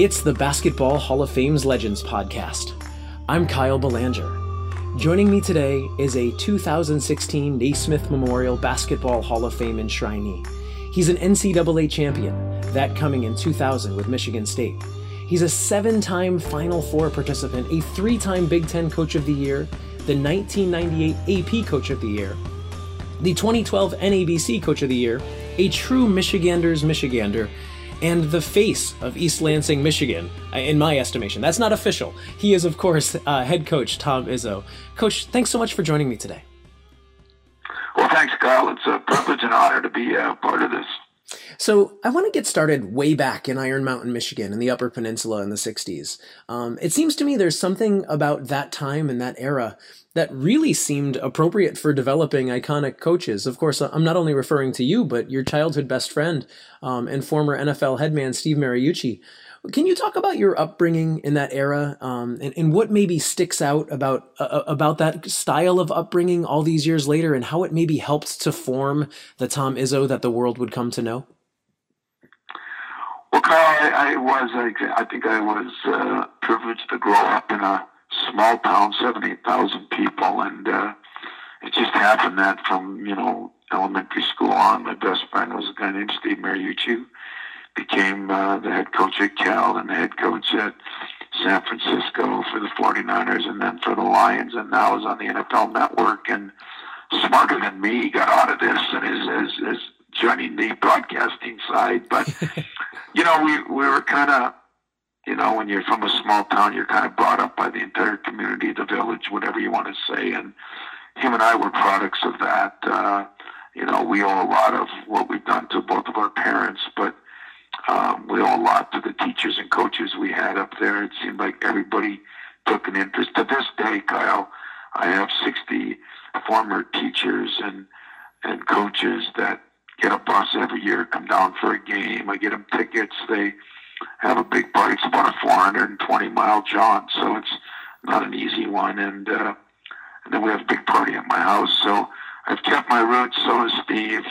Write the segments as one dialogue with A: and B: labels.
A: It's the Basketball Hall of Fame's Legends podcast. I'm Kyle Belanger. Joining me today is a 2016 Naismith Memorial Basketball Hall of Fame enshrinee. He's an NCAA champion, that coming in 2000 with Michigan State. He's a seven time Final Four participant, a three time Big Ten Coach of the Year, the 1998 AP Coach of the Year, the 2012 NABC Coach of the Year, a true Michiganders Michigander, and the face of East Lansing, Michigan, uh, in my estimation. That's not official. He is, of course, uh, head coach Tom Izzo. Coach, thanks so much for joining me today.
B: Well, thanks, Kyle. It's a privilege and honor to be a part of this.
A: So I want to get started way back in Iron Mountain, Michigan, in the Upper Peninsula in the 60s. Um, it seems to me there's something about that time and that era that really seemed appropriate for developing iconic coaches. Of course, I'm not only referring to you, but your childhood best friend um, and former NFL headman Steve Mariucci. Can you talk about your upbringing in that era um, and, and, what maybe sticks out about uh, uh, about that style of upbringing all these years later, and how it maybe helped to form the Tom Izzo that the world would come to know?
B: Well, Kyle, I, I was I, I think I was uh, privileged to grow up in a small town, 70,000 people, and uh, it just happened that from, you know, elementary school on, my best friend was a guy named Steve Mariucci, became uh, the head coach at Cal and the head coach at San Francisco for the 49ers and then for the Lions, and now is on the NFL Network, and smarter than me, got out of this and is, is, is joining the broadcasting side, but, you know, we, we were kind of, you know, when you're from a small town, you're kind of brought up by the entire community, the village, whatever you want to say. And him and I were products of that. Uh, you know, we owe a lot of what we've done to both of our parents, but um, we owe a lot to the teachers and coaches we had up there. It seemed like everybody took an interest. To this day, Kyle, I have 60 former teachers and and coaches that get a bus every year, come down for a game. I get them tickets. They have a big party. It's about a 420 mile jaunt, so it's not an easy one. And uh, and then we have a big party at my house. So I've kept my roots. So has Steve.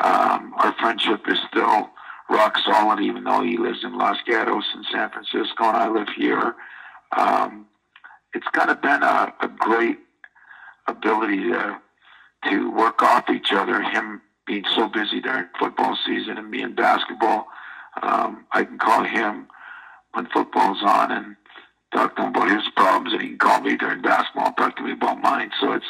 B: Um, our friendship is still rock solid, even though he lives in Los Gatos in San Francisco and I live here. Um, it's kind of been a, a great ability to to work off each other. Him being so busy during football season and me in basketball um, I can call him when football's on and talk to him about his problems, and he can call me during basketball and talk to me about mine. So it's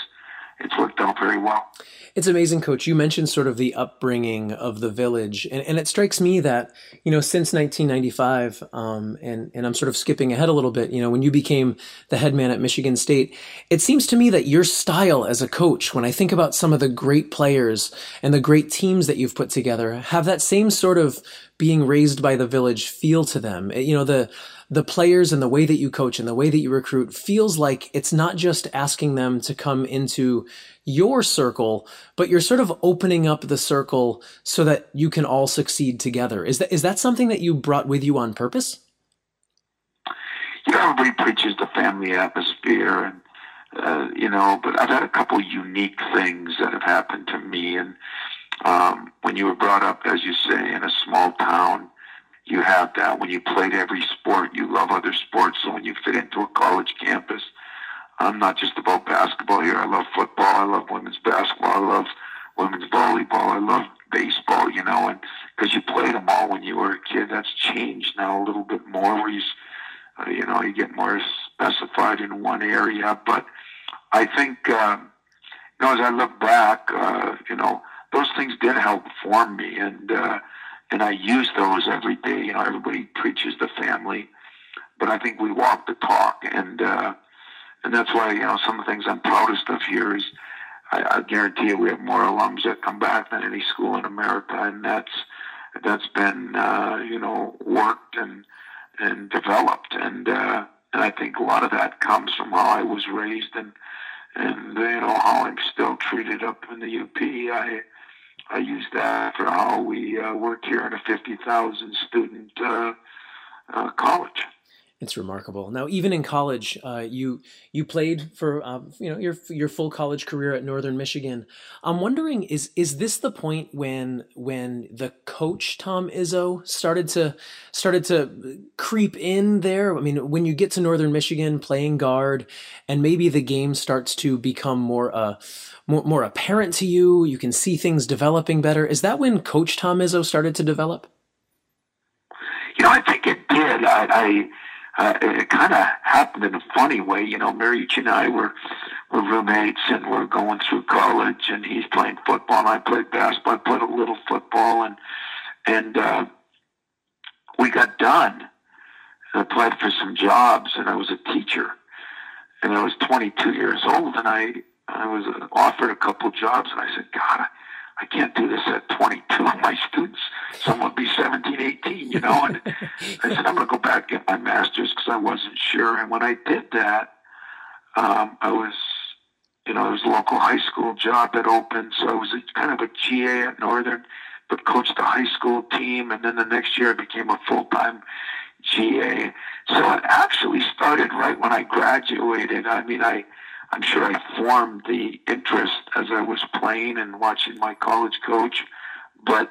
B: very well.
A: It's amazing, Coach. You mentioned sort of the upbringing of the village, and, and it strikes me that you know since 1995, um, and and I'm sort of skipping ahead a little bit. You know, when you became the head man at Michigan State, it seems to me that your style as a coach, when I think about some of the great players and the great teams that you've put together, have that same sort of being raised by the village feel to them. You know, the the players and the way that you coach and the way that you recruit feels like it's not just asking them to come into your circle, but you're sort of opening up the circle so that you can all succeed together. Is that is that something that you brought with you on purpose?
B: You know, everybody preaches the family atmosphere, and uh, you know, but I've had a couple unique things that have happened to me, and um, when you were brought up, as you say, in a small town, you have that. When you played every sport, you love other sports. So when you fit into a college campus, I'm not just about basketball here. I love football. I love women's basketball. I love women's volleyball. I love baseball, you know, and because you played them all when you were a kid, that's changed now a little bit more where you, uh, you know, you get more specified in one area. But I think, um, you know, as I look back, uh, you know, those things did help form me, and uh, and I use those every day. You know, everybody preaches the family, but I think we walk the talk, and uh, and that's why you know some of the things I'm proudest of here is I, I guarantee you we have more alums that come back than any school in America, and that's that's been uh, you know worked and and developed, and uh, and I think a lot of that comes from how I was raised and and you know how I'm still treated up in the UP. I I use that for how we uh, work here in a 50,000 student uh, uh, college.
A: It's remarkable. Now, even in college, uh, you you played for uh, you know your your full college career at Northern Michigan. I'm wondering is is this the point when when the coach Tom Izzo started to started to creep in there? I mean, when you get to Northern Michigan playing guard, and maybe the game starts to become more uh more, more apparent to you, you can see things developing better. Is that when Coach Tom Izzo started to develop?
B: You know, I think it did. I, I uh, it kind of happened in a funny way. You know, Mariucci and I were were roommates, and we're going through college, and he's playing football, and I played basketball. I played a little football, and and uh, we got done. I applied for some jobs, and I was a teacher, and I was 22 years old, and I I was offered a couple jobs, and I said, God. I can't do this at 22. My students, some would be 17, 18, you know. And I said, I'm going to go and get my master's because I wasn't sure. And when I did that, um, I was, you know, there was a local high school job that opened. So I was a, kind of a GA at Northern, but coached the high school team. And then the next year I became a full time GA. So it actually started right when I graduated. I mean, I, I'm sure I formed the interest as I was playing and watching my college coach, but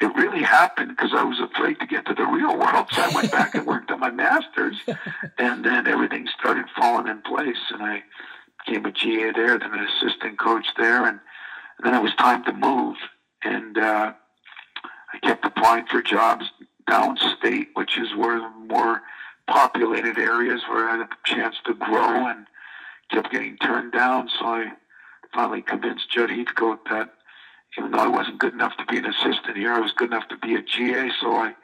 B: it really happened because I was afraid to get to the real world. So I went back and worked on my master's, and then everything started falling in place, and I became a GA there, then an assistant coach there, and, and then it was time to move, and uh, I kept applying for jobs downstate, which is where the more populated areas where I had a chance to grow and kept getting turned down. So I finally convinced Judd Heathcote that even though I wasn't good enough to be an assistant here, I was good enough to be a GA. So I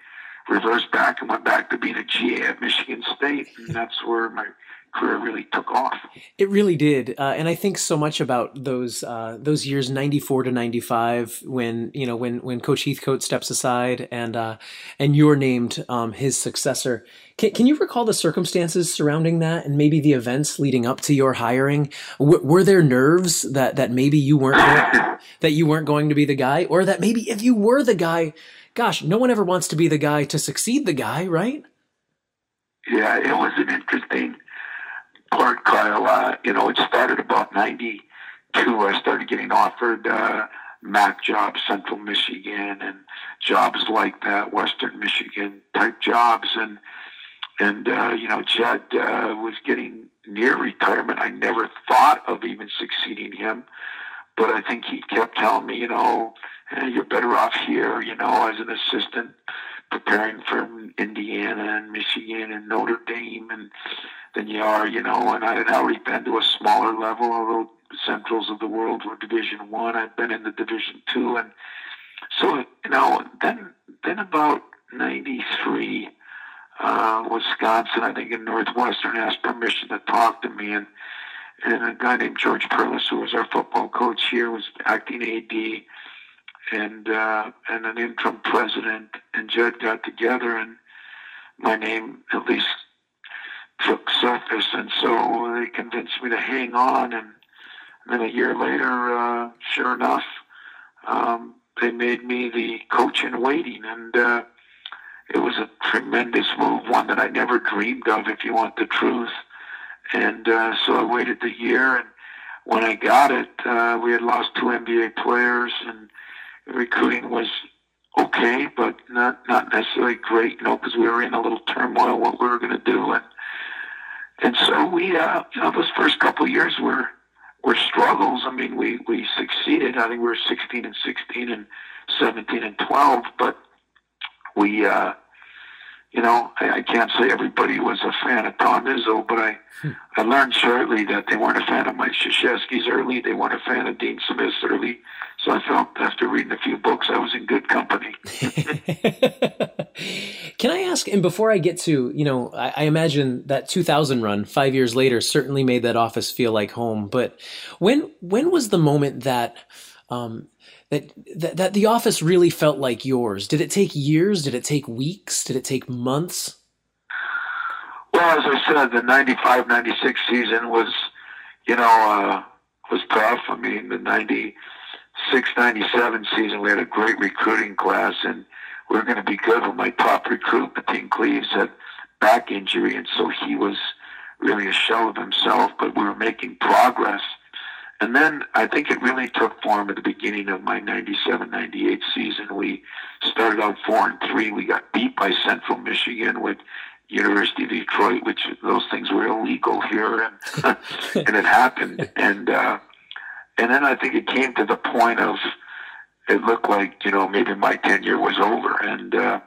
B: reversed back and went back to being a GA at Michigan State, and mm-hmm. that's where my career really took off.
A: It really did, uh, and I think so much about those uh, those years ninety four to ninety five when you know when when Coach Heathcote steps aside and uh, and you're named um, his successor. Can, can you recall the circumstances surrounding that and maybe the events leading up to your hiring? W- were there nerves that that maybe you weren't that you weren't going to be the guy, or that maybe if you were the guy, gosh, no one ever wants to be the guy to succeed the guy, right?
B: Yeah, it was an interesting part, Kyle. Uh, you know, it started about 92. I started getting offered uh, MAC jobs, Central Michigan, and jobs like that, Western Michigan type jobs. And, and uh, you know, Judd uh, was getting near retirement. I never thought of even succeeding him. But I think he kept telling me, you know, hey, you're better off here, you know, as an assistant preparing for Indiana and Michigan and Notre Dame and than you are, you know. And I had already been to a smaller level, although Centrals of the world were Division One. I'd been in the Division Two, and so you know. Then, then about '93, uh, Wisconsin, I think in Northwestern, asked permission to talk to me, and and a guy named George Perles, who was our football coach here, was acting AD. And uh, and an interim president and Judd got together, and my name at least took surface, and so they convinced me to hang on. And, then a year later, uh, sure enough, um, they made me the coach in waiting, and uh, it was a tremendous move, one that I never dreamed of, if you want the truth. And uh, so I waited the year, and when I got it, uh, we had lost two NBA players, and recruiting was okay, but not not necessarily great, you know, because we were in a little turmoil what we were going to do, and and so we, uh, you know, those first couple of years were were struggles. I mean, we we succeeded. I think we were 16 and 16 and 17 and 12, but we, uh, you know, I, I can't say everybody was a fan of Tom Izzo, but I. I learned shortly that they weren't a fan of Mike Krzyzewski's early. They weren't a fan of Dean Smith's early. So I felt after reading a few books, I was in good company.
A: Can I ask, and before I get to, you know, I, I, imagine that 2000 run five years later certainly made that office feel like home. But when when was the moment that um, that, that that the office really felt like yours? Did it take years? Did it take weeks? Did it take months?
B: Well, as I said, the 95-96 season was, you know, uh, was tough. I mean, the 96-97 season, we had a great recruiting class, and we were going to be good with my top recruit, Mateen Cleaves, had back injury, and so he was really a shell of himself. But we were making progress. And then I think it really took form at the beginning of my 97 98 season. We started out 4 and 3. We got beat by Central Michigan with University of Detroit, which those things were illegal here, and, and it happened. And, uh, and then I think it came to the point of it looked like, you know, maybe my tenure was over. And uh,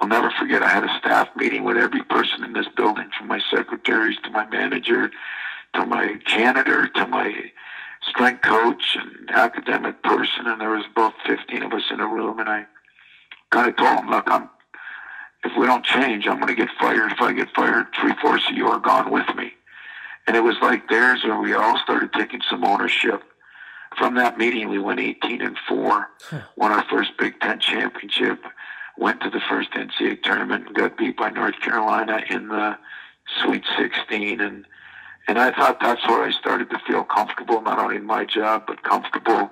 B: I'll never forget, I had a staff meeting with every person in this building, from my secretaries to my manager to my janitor to my strength coach and academic person, and there was about 15 of us in a room, and I kind of told them, look, I'm, if we don't change, I'm going to get fired. If I get fired, three-fourths of you are gone with me. And it was like theirs where we all started taking some ownership. From that meeting, we went 18 and 4, huh. won our first Big Ten championship, went to the first NCAA tournament, and got beat by North Carolina in the Sweet 16. And and I thought that's where I started to feel comfortable, not only in my job, but comfortable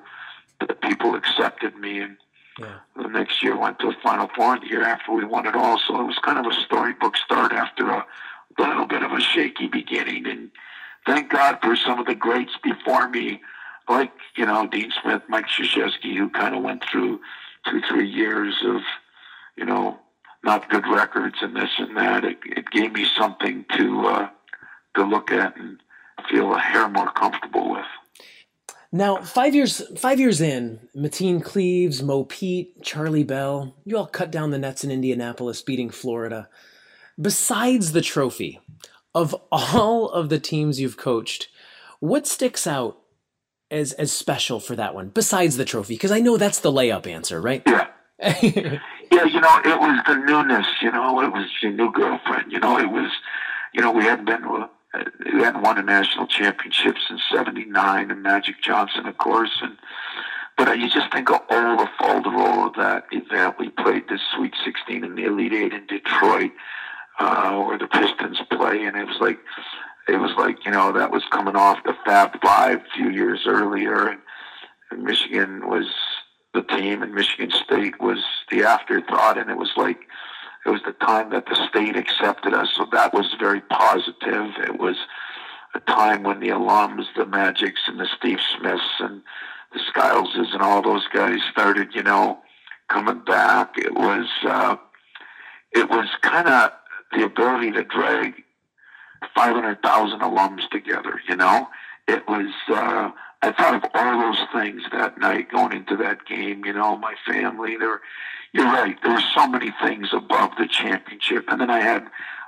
B: that people accepted me. And yeah. the next year went to a Final Four, the year after we won it all. So it was kind of a storybook start after a little bit of a shaky beginning. And thank God for some of the greats before me, like, you know, Dean Smith, Mike Krzyzewski, who kind of went through two, three years of, you know, not good records and this and that. It, it gave me something to, uh, to look at and feel a hair more comfortable with.
A: Now, five years five years in, Mateen Cleaves, Mo Pete, Charlie Bell, you all cut down the nets in Indianapolis, beating Florida. Besides the trophy, of all of the teams you've coached, what sticks out as as special for that one? Besides the trophy, because I know that's the layup answer, right?
B: Yeah. yeah, you know, it was the newness. You know, it was your new girlfriend. You know, it was, you know, we hadn't been we hadn't won a national championship since '79, and Magic Johnson, of course. And but you just think of all the folded role of that event. We played the Sweet 16 in the Elite Eight in Detroit, uh, where the Pistons play, and it was like it was like you know that was coming off the Fab Five a few years earlier, and, and Michigan was the team, and Michigan State was the afterthought, and it was like it was the time that the state accepted us, so that was very positive. It was a time when the alums, the Magics and the Steve Smiths and the Skileses and all those guys started, you know, coming back. It was uh, it was kind of the ability to drag 500,000 alums together, you know. It was, uh, I thought of all those things that night going into that game, you know, my family, there you're right. There were so many things above the championship. And then I had,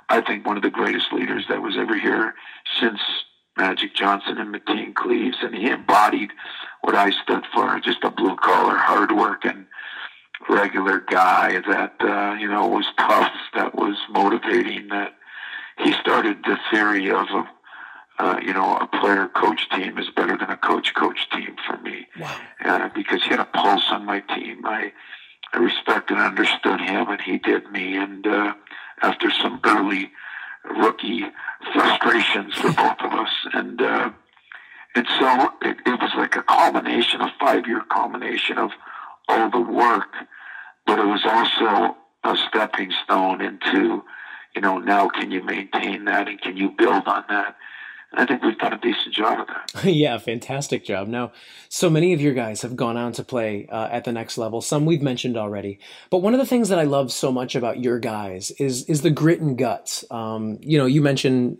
B: I think, one of the greatest leaders that was ever here since Magic Johnson and Mateen Cleaves. And he embodied what I stood for just a blue collar, hard working, regular guy that, uh, you know, was tough, that was motivating, that he started the theory of, a, uh, you know, a player coach team is better than a coach coach team for me. Wow. Uh, because he had a pulse on my team. I, I respected and understood him, and he did me. And uh, after some early rookie frustrations for both of us, and uh, and so it, it was like a culmination, a five-year culmination of all the work, but it was also a stepping stone into, you know, now can you maintain that and can you build on that? I think we've done a decent job of that.
A: yeah, fantastic job. Now, so many of your guys have gone on to play uh, at the next level. Some we've mentioned already, but one of the things that I love so much about your guys is is the grit and guts. Um, you know, you mentioned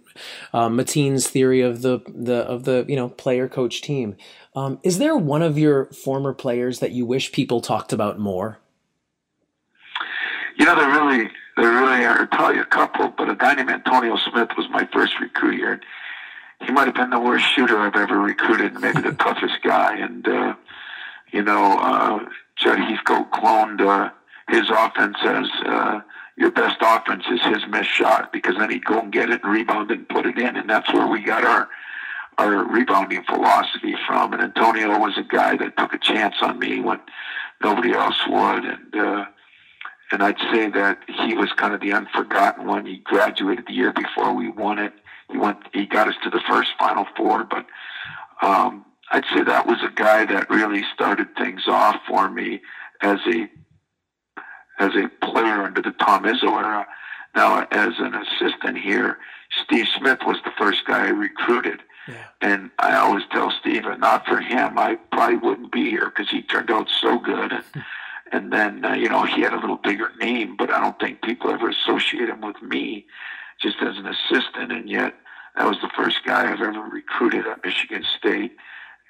A: uh, Mateen's theory of the the of the you know player coach team. Um, is there one of your former players that you wish people talked about more?
B: You know, there really there really are. I'll tell you a couple, but a guy named Antonio Smith was my first recruit here he might have been the worst shooter I've ever recruited, maybe the toughest guy. And, uh, you know, uh, Judd Heathcote cloned uh, his offense as uh, your best offense is his missed shot because then he'd go and get it and rebound it and put it in. And that's where we got our our rebounding philosophy from. And Antonio was a guy that took a chance on me when nobody else would. And, uh, and I'd say that he was kind of the unforgotten one. He graduated the year before we won it he went, he got us to the first Final Four, but um, I'd say that was a guy that really started things off for me as a as a player under the Tom Izzo era. Now, as an assistant here, Steve Smith was the first guy I recruited.
A: Yeah.
B: And I always tell Steve, not for him, I probably wouldn't be here because he turned out so good. And, and then, uh, you know, he had a little bigger name, but I don't think people ever associate him with me just as an assistant. And yet, that was the first guy I've ever recruited at Michigan State.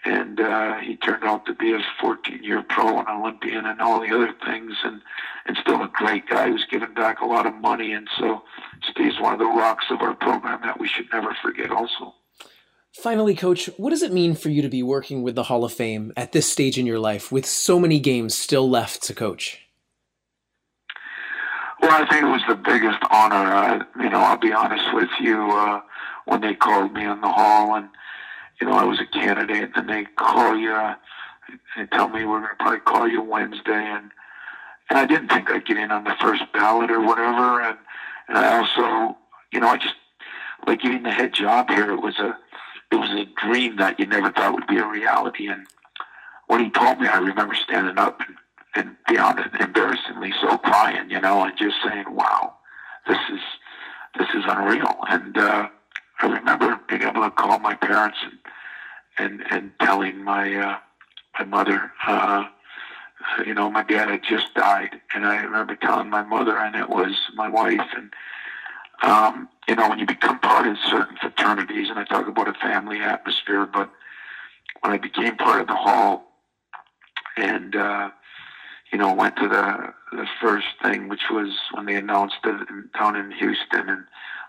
B: And uh, he turned out to be a 14 year pro and Olympian and all the other things, and, and still a great guy who's given back a lot of money. And so Steve's one of the rocks of our program that we should never forget, also.
A: Finally, coach, what does it mean for you to be working with the Hall of Fame at this stage in your life with so many games still left to coach?
B: Well, I think it was the biggest honor. Uh, you know, I'll be honest with you. Uh, when they called me in the hall, and you know, I was a candidate, and they call you uh, and tell me we're going to probably call you Wednesday, and and I didn't think I'd get in on the first ballot or whatever, and and I also, you know, I just like getting the head job here. It was a it was a dream that you never thought would be a reality, and when he told me, I remember standing up and and beyond it, embarrassingly so crying, you know, and just saying, "Wow, this is this is unreal." And uh, I remember being able to call my parents and and and telling my uh, my mother, uh, you know, my dad had just died, and I remember telling my mother, and it was my wife, and um, you know, when you become part of certain fraternities, and I talk about a family atmosphere, but when I became part of the hall, and uh, you know, went to the the first thing, which was when they announced it in, down in Houston, and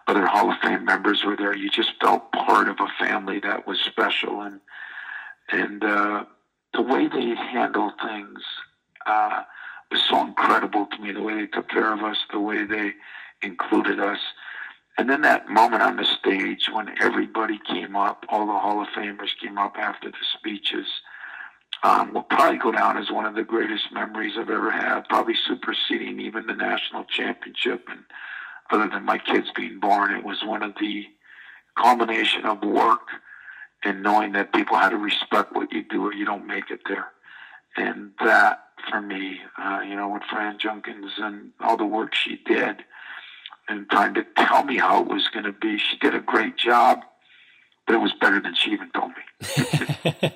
B: other Hall of Fame members were there. You just felt part of a family that was special, and and uh, the way they handled things uh, was so incredible to me. The way they took care of us, the way they included us, and then that moment on the stage when everybody came up, all the Hall of Famers came up after the speeches. Um, will probably go down as one of the greatest memories I've ever had, probably superseding even the national championship and other than my kids being born, it was one of the combination of work and knowing that people had to respect what you do or you don't make it there. And that, for me, uh, you know, with Fran Junkins and all the work she did and trying to tell me how it was going to be, she did a great job but it was better than she even told
A: me.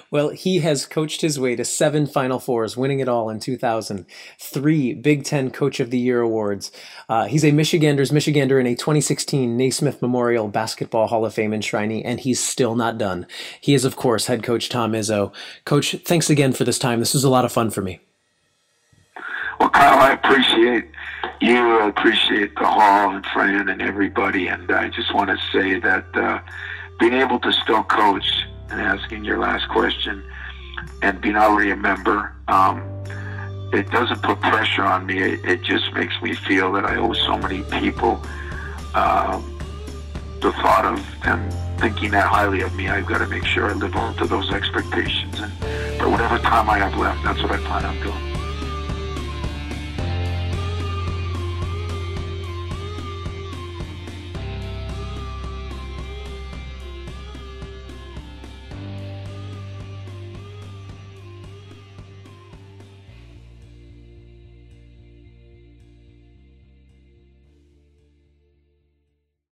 A: well, he has coached his way to seven Final Fours, winning it all in 2000, three Big Ten Coach of the Year awards. Uh, he's a Michigander's Michigander in a 2016 Naismith Memorial Basketball Hall of Fame enshrinee, and he's still not done. He is, of course, head coach Tom Izzo. Coach, thanks again for this time. This was a lot of fun for me.
B: Well, Kyle, I appreciate you. I appreciate the hall and Fran and everybody, and I just want to say that. Uh, being able to still coach and asking your last question and being already a member, um, it doesn't put pressure on me. It, it, just makes me feel that I owe so many people um, the thought of them thinking that highly of me. I've got to make sure I live up to those expectations. And for whatever time I have left, that's what I plan on doing.